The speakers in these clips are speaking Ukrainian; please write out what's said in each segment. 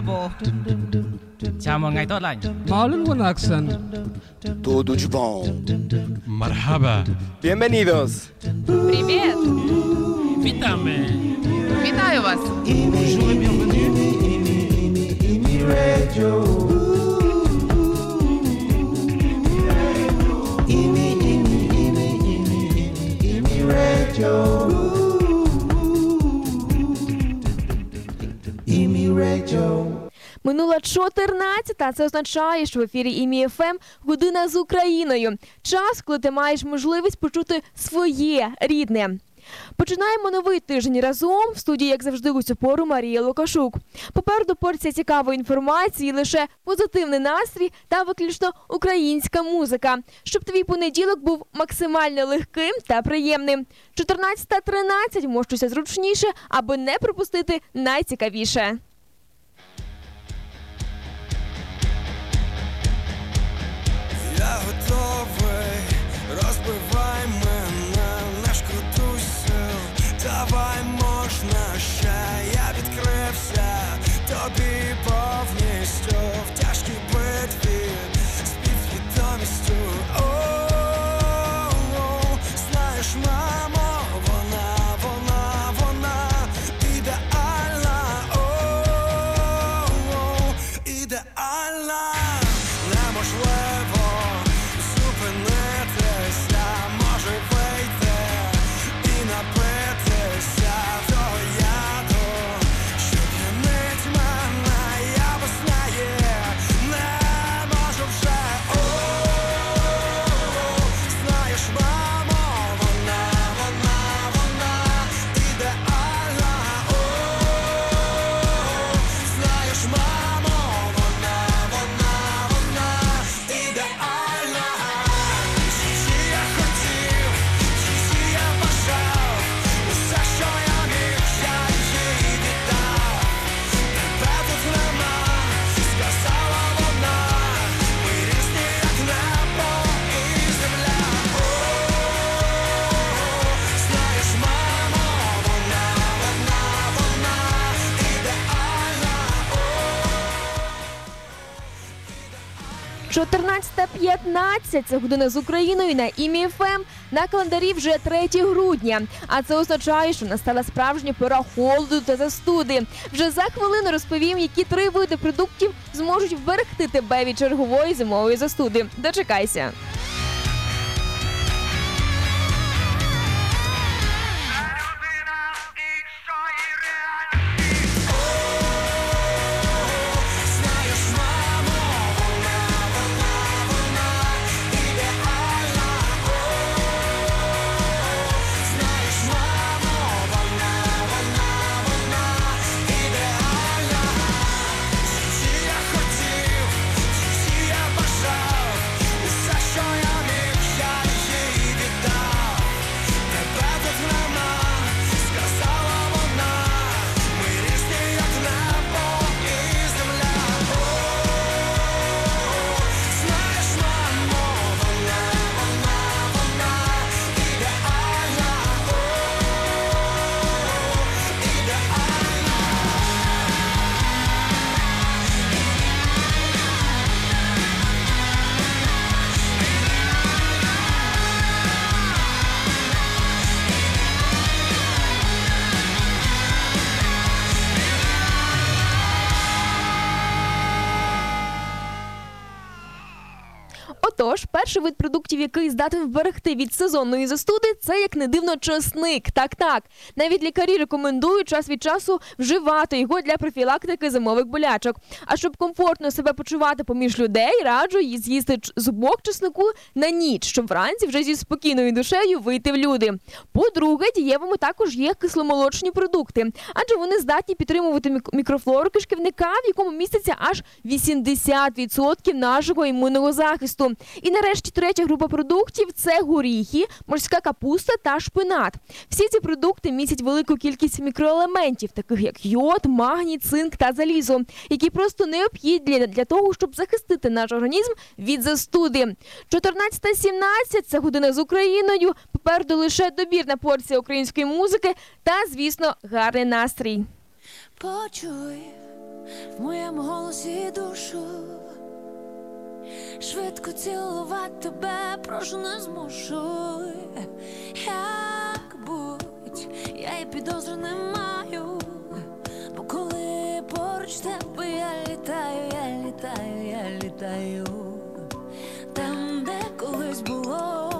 Bravo! Chào mừng ngày tốt lành. Maalin wanaagsan. Tudo de bom. Marhaba. Bienvenidos. Привіт! Witamy! Вітаю вас! Bonjour et bienvenue. Минула 14, а це означає, що в ефірі імі ФМ година з Україною. Час, коли ти маєш можливість почути своє рідне. Починаємо новий тиждень разом в студії, як завжди, у цю пору Марія Лукашук. Попереду порція цікавої інформації, лише позитивний настрій та виключно українська музика, щоб твій понеділок був максимально легким та приємним. 14.13 можешся зручніше, аби не пропустити найцікавіше. 14.15 – це година з Україною на імі ФМ. На календарі вже 3 грудня. А це означає, що настала справжня пора холоду та застуди. Вже за хвилину розповім, які три види продуктів зможуть вберегти тебе від чергової зимової застуди. Дочекайся. Перший вид продуктів, який здатен вберегти від сезонної застуди, це як не дивно чесник. Так, так. Навіть лікарі рекомендують час від часу вживати його для профілактики зимових болячок. А щоб комфортно себе почувати поміж людей, раджу їй з'їсти зубок чеснику на ніч, щоб вранці вже зі спокійною душею вийти в люди. По-друге, дієвими також є кисломолочні продукти, адже вони здатні підтримувати мік- мікрофлору кишківника, в якому міститься аж 80% нашого імунного захисту. І нарешті третя група продуктів це горіхи, морська капуста та шпинат. Всі ці продукти містять велику кількість мікроелементів, таких як йод, магній, цинк та залізо, які просто необхідні для того, щоб захистити наш організм від застуди. 14.17 – це година з Україною. Попереду лише добірна порція української музики та, звісно, гарний настрій. Почуй в моєму голосі душу. Швидко цілувати тебе, прошу не змушуй. Як будь, я й підозри не маю. Бо коли поруч тебе я літаю, я літаю, я літаю. Там, де колись було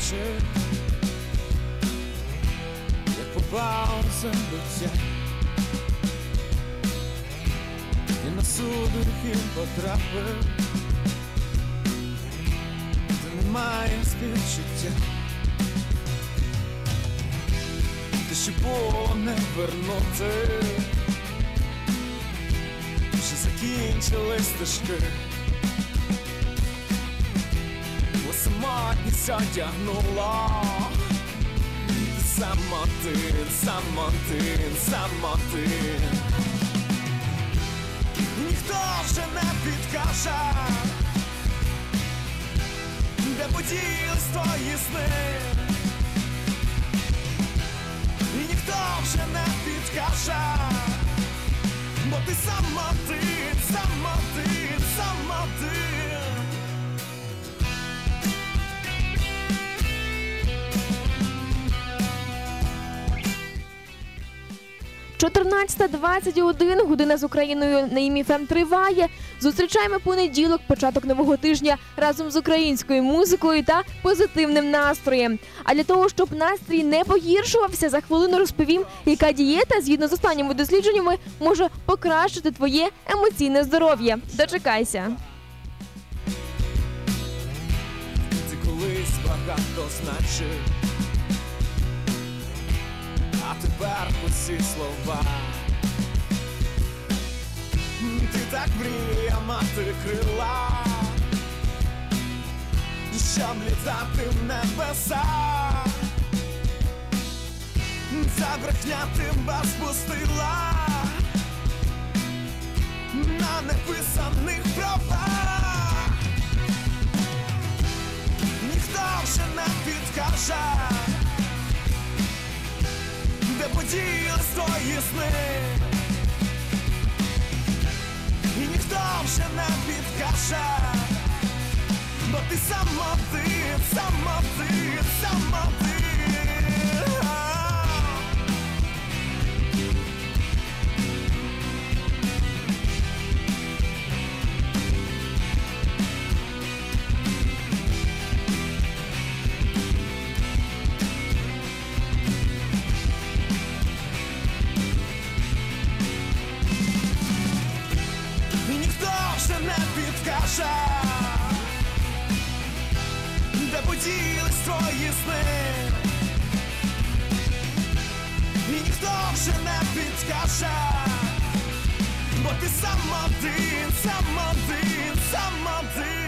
побачив, як попав у забуття і на судорохи потрапив, де немає співчуття, те, що було не вернути, вже закінчили стежки. Самотність одягнула Самотин, самотин, самотин Ніхто вже не підкаже Де поділись твої сни. І ніхто вже не підкаже Бо ти самотин, самотин, самотин 14.21 година з Україною на ІМІФМ триває. Зустрічаємо понеділок, початок нового тижня разом з українською музикою та позитивним настроєм. А для того, щоб настрій не погіршувався, за хвилину розповім, яка дієта, згідно з останніми дослідженнями, може покращити твоє емоційне здоров'я. Дочекайся. Ти колись багато значив, а тепер усі слова. Ти так мрія мати крила, щоб літати в небеса. Ця брехня тебе спустила на неписаних правах. Ніхто вже не підкаже, де поділись твої сни. І ніхто вже не підкаже, бо ти сам ти, сам ти, сам один. Ти сам один, сам один, сам один.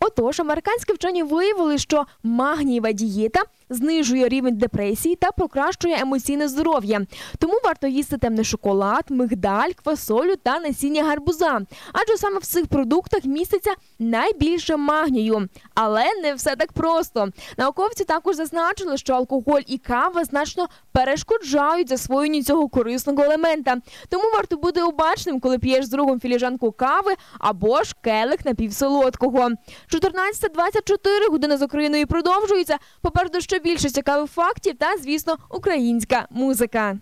Отож, американські вчені виявили, що магнієва дієта знижує рівень депресії та покращує емоційне здоров'я. Тому варто їсти темний шоколад, мигдаль, квасолю та насіння гарбуза. Адже саме в цих продуктах міститься найбільше магнію. Але не все так просто. Науковці також зазначили, що алкоголь і кава значно перешкоджають засвоєнню цього корисного елемента. Тому варто бути обачним, коли п'єш з другом філіжанку кави або ж келих напівсолодкого. 14.24 година з Україною продовжується. Попереду ще більше цікавих фактів та, звісно, українська музика.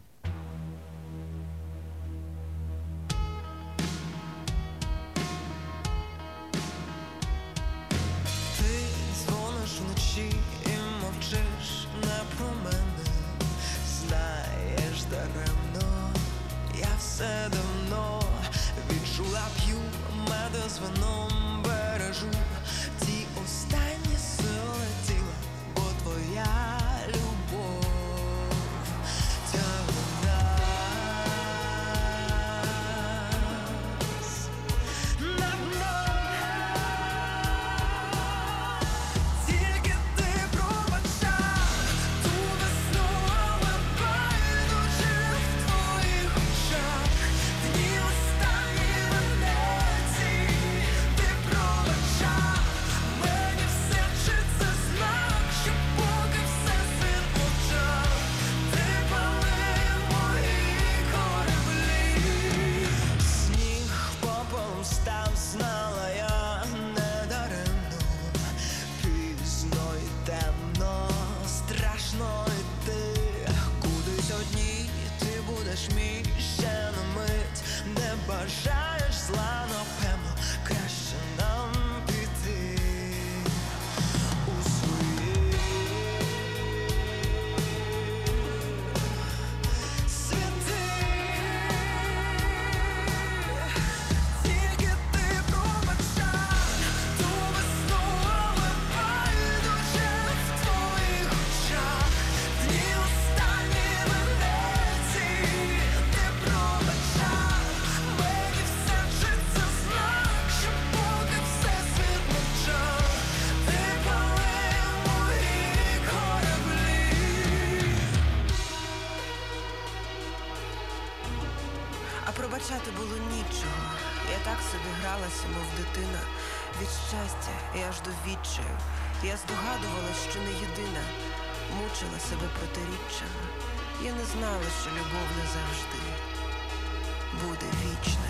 Пробачати було нічого. Я так собі гралася, мов дитина. Від щастя і аж до відчаю. Я здогадувалась, що не єдина, мучила себе протиріччями. Я не знала, що любов не завжди буде вічною.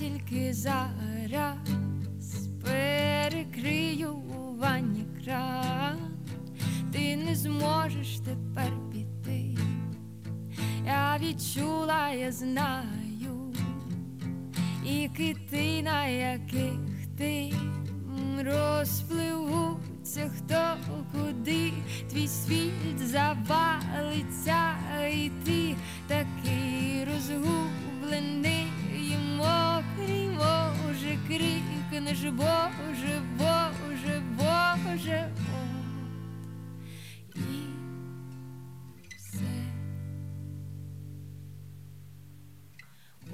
Тільки зараз, перекрию у ванні кран. Ти не зможеш тепер піти. Я відчула, я знаю, і кити, на яких ти розпливуться хто куди, твій світ завалиться, і ти крикнеш, Боже, Боже, Боже. От. І все.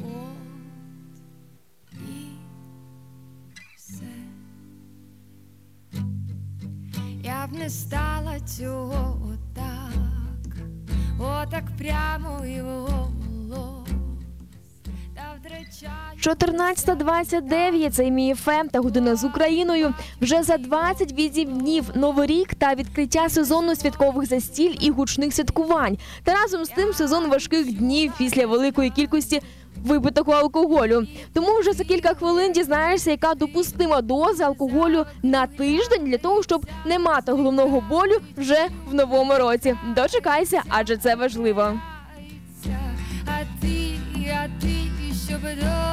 От і все. Я б не стала цього отак, отак прямо і голос. Та втрачаю. 14.29 це мій ФМ та година з Україною. Вже за 28 днів новий рік та відкриття сезону святкових застіль і гучних святкувань. Та разом з тим сезон важких днів після великої кількості випитого алкоголю. Тому вже за кілька хвилин дізнаєшся, яка допустима доза алкоголю на тиждень для того, щоб не мати головного болю вже в новому році. Дочекайся, адже це важливо. Щоб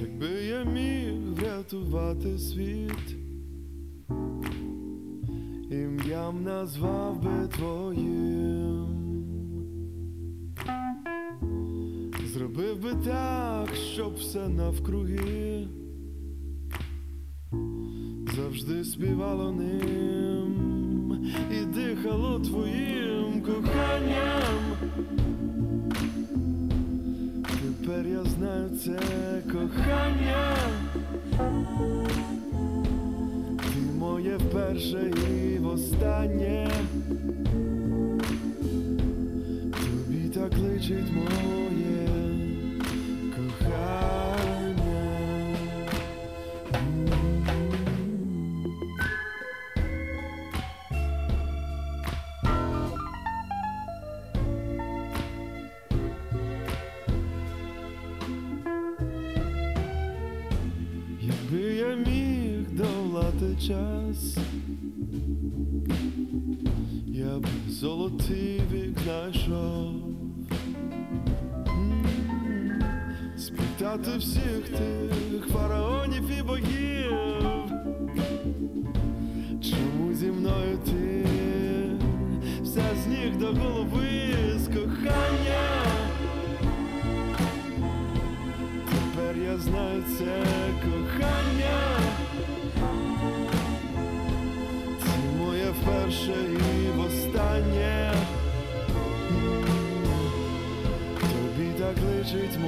Якби я міг врятувати світ, ім'ям назвав би твоїм. Зробив би так, щоб все навкруги завжди співало ним і дихало твоїм коханням. Тепер я знаю це кохання. Ти моє вперше і востаннє. Тобі так личить моє золотий вік знайшов. Спитати всіх тих фараонів і богів, чому зі мною ти вся з ніг до голови з кохання. Тепер я знаю це кохання. Це моє вперше Тобі так личить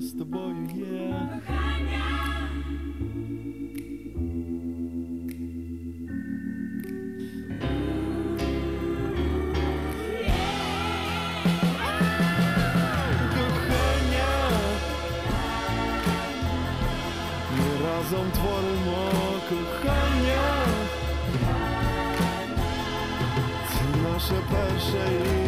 с тобою, yeah. Разом творимо кохання, це наше перше.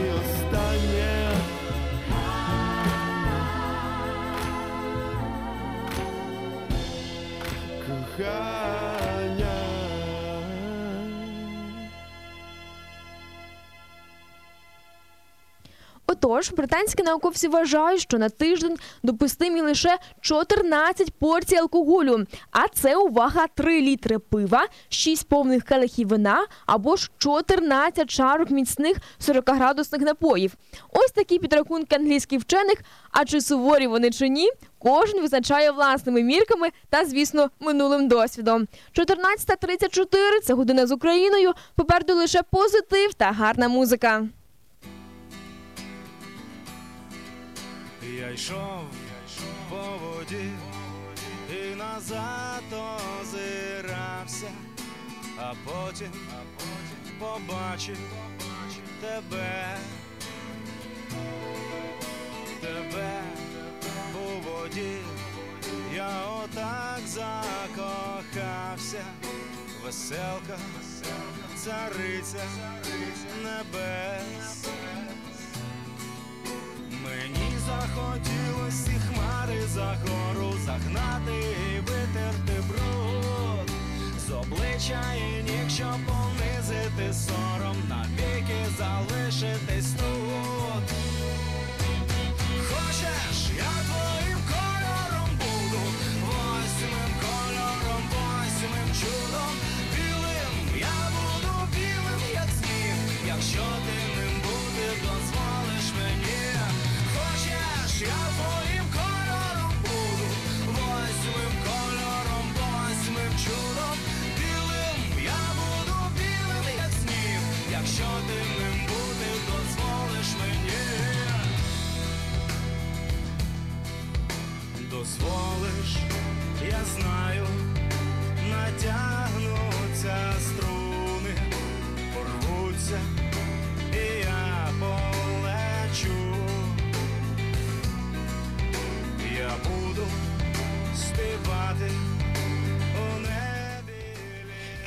Отож, британські науковці вважають, що на тиждень допустимі лише 14 порцій алкоголю, а це увага 3 літри пива, 6 повних келихів вина або ж 14 чарок міцних 40-градусних напоїв. Ось такі підрахунки англійських вчених. А чи суворі вони чи ні? Кожен визначає власними мірками та, звісно, минулим досвідом. 14.34 – це година з Україною. Попереду лише позитив та гарна музика. Я йшов по воді і назад озирався, а потім побачив тебе, тебе у воді, я отак закохався, веселка, цариця небес. Мені захотілось ці хмари за гору загнати і витерти бруд з обличчя і ніг, щоб понизити сором, навіки залишитись тут.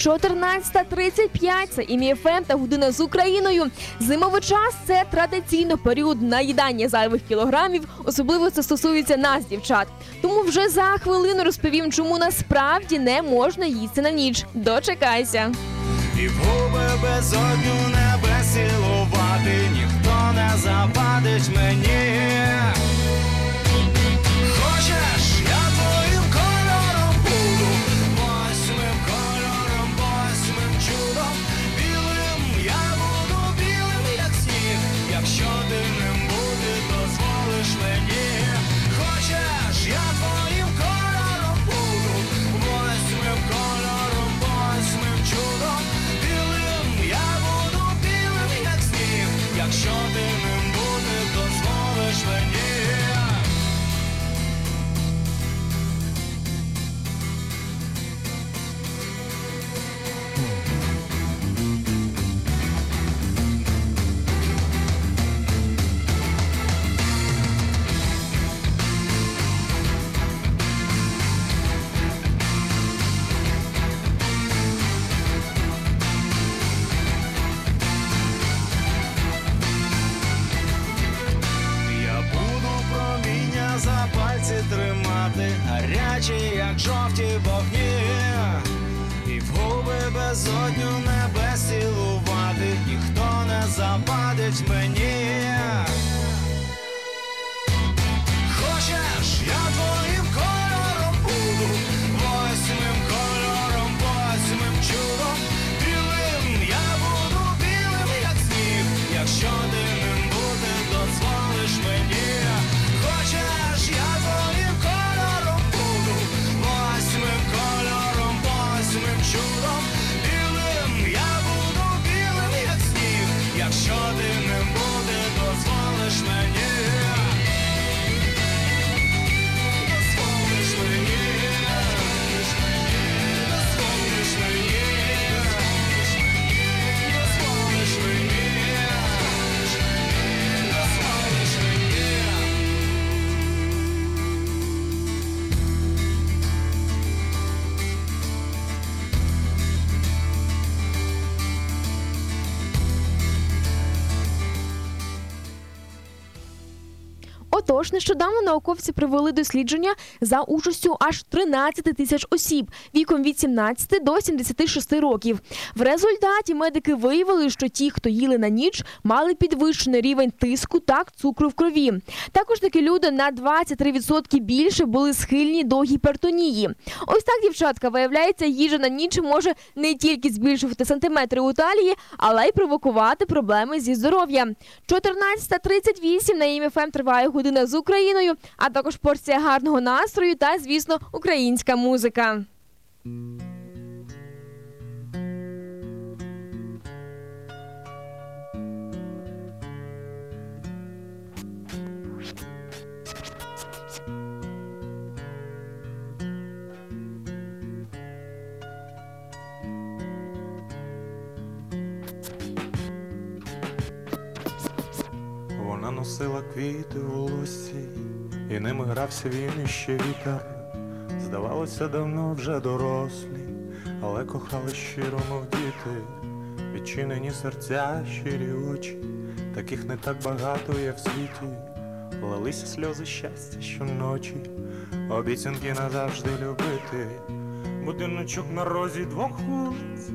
14.35 – це ім'я ФМ та година з Україною. Зимовий час це традиційно період наїдання зайвих кілограмів, особливо це стосується нас, дівчат. Тому вже за хвилину розповім, чому насправді не можна їсти на ніч. Дочекайся. І в губи безодню небе цілувати ніхто не завадить мені. Безодню небес цілувати, ніхто не завадить мені. Отож, нещодавно науковці провели дослідження за участю аж 13 тисяч осіб віком від 17 до 76 років. В результаті медики виявили, що ті, хто їли на ніч, мали підвищений рівень тиску та цукру в крові. Також такі люди на 23% більше були схильні до гіпертонії. Ось так, дівчатка, виявляється, їжа на ніч може не тільки збільшувати сантиметри у талії, але й провокувати проблеми зі здоров'ям. 14.38 на ІМФМ триває година з Україною, а також порція гарного настрою та, звісно, українська музика. Вона носила квіти у волосі, і ними грався він іще вітер. Здавалося, давно вже дорослі, але кохали щиро, мов діти, відчинені серця, щирі очі, таких не так багато є в світі, лилися сльози щастя щоночі, обіцянки назавжди любити, будиночок на розі двох вулиць,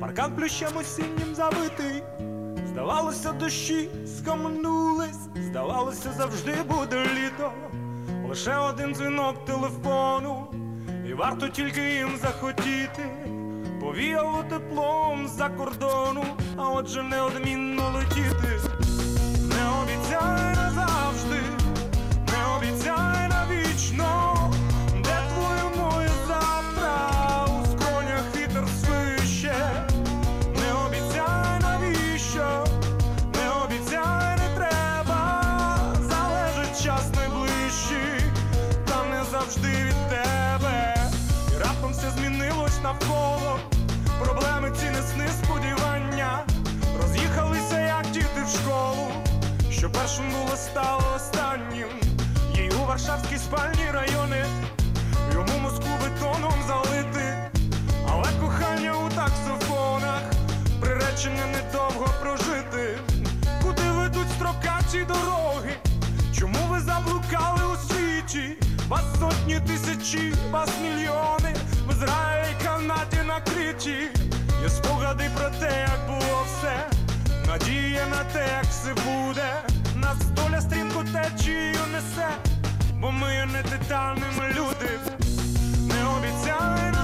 паркан плющем осіннім забитий. Здавалося, дощі скомнулись, здавалося, завжди буде літо. Лише один дзвінок телефону, і варто тільки їм захотіти. Повіяло теплом з-за кордону, а отже неодмінно летіти. Навколо, проблеми ці не сни сподівання, роз'їхалися, як діти в школу, що першим було стало останнім. Їй у варшавській спальні райони, йому Москву бетоном залити. Але кохання у таксофонах приречене недовго прожити. Куди ведуть строкачі дороги? Чому ви заблукали у світі? Вас сотні тисячі, вас мільйони в Ізраїлі, накриті. Є спогади про те, як було все, надія на те, як все буде. Нас доля стрімко течію несе, бо ми не не титанами люди. Не обіцяли назавжди,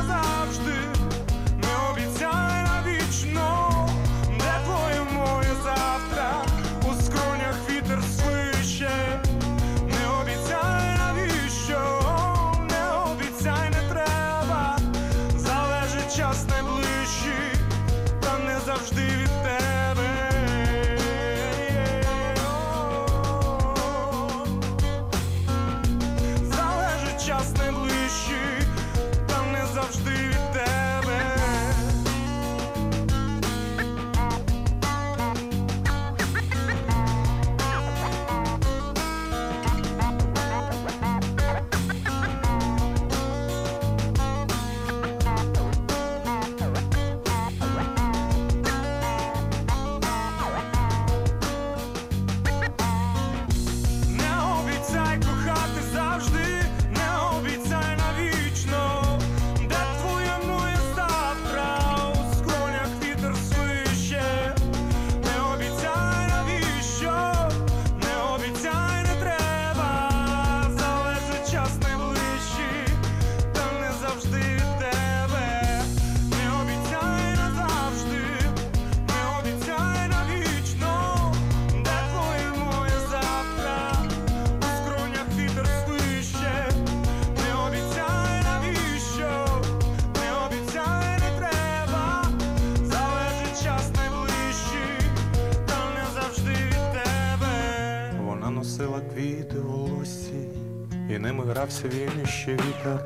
грався він іще вітер.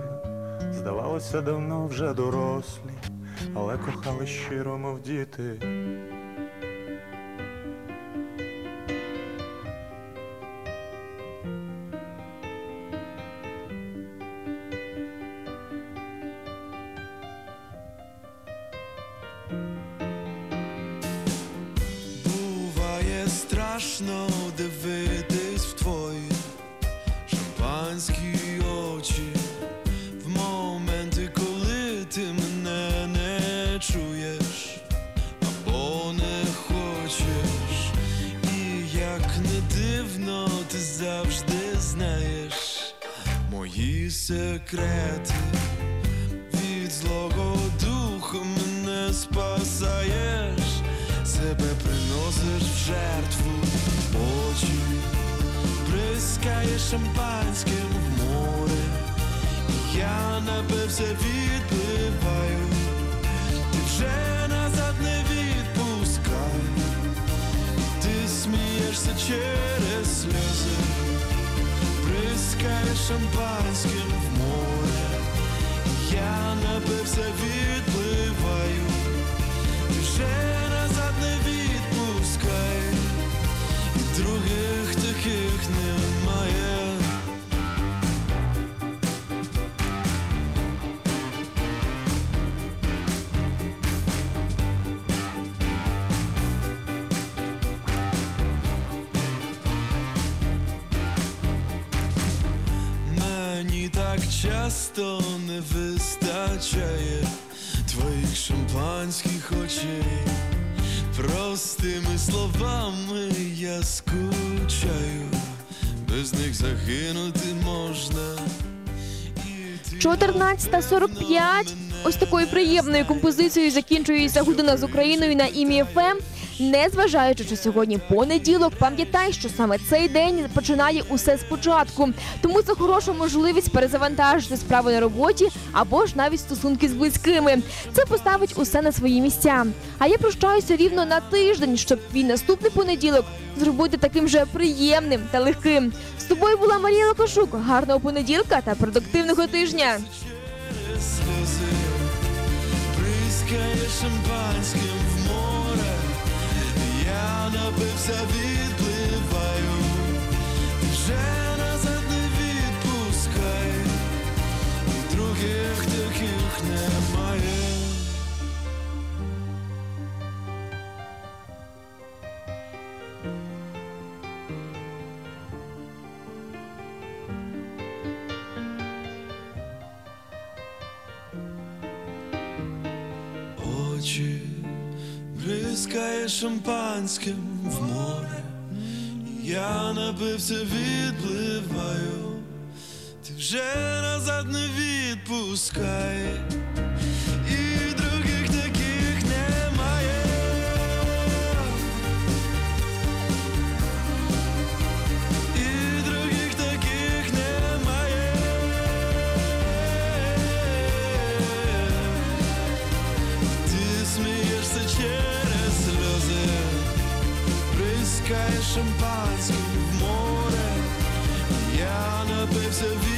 Здавалося, давно вже дорослі, але кохали щиро, мов діти. Шампанським в море. Я напився, відпливаю, ти вже назад не відпускай, ти смієшся через сльози, бризкаєш шампанським в море. Я напився, відпливаю, ти вже назад не відпускай, і других таких немає. Часто не вистачає твоїх шампанських очей. Простими словами я скучаю, без них загинути можна. 14.45. Ось такою приємною композицією закінчується година з Україною на ім'я ФМ. Незважаючи, що сьогодні понеділок, пам'ятай, що саме цей день починає усе спочатку. Тому це хороша можливість перезавантажити справи на роботі або ж навіть стосунки з близькими. Це поставить усе на свої місця. А я прощаюся рівно на тиждень, щоб твій наступний понеділок зробити таким же приємним та легким. З тобою була Марія Лакошук. Гарного понеділка та продуктивного тижня. шампанським. Я напився, відпливаю, вже назад не відпускай, і других таких немає. очі, бризкає шампанським в море. Я напився, відпливаю, ти вже назад не відпускай. пускає шампанське в море, я напився від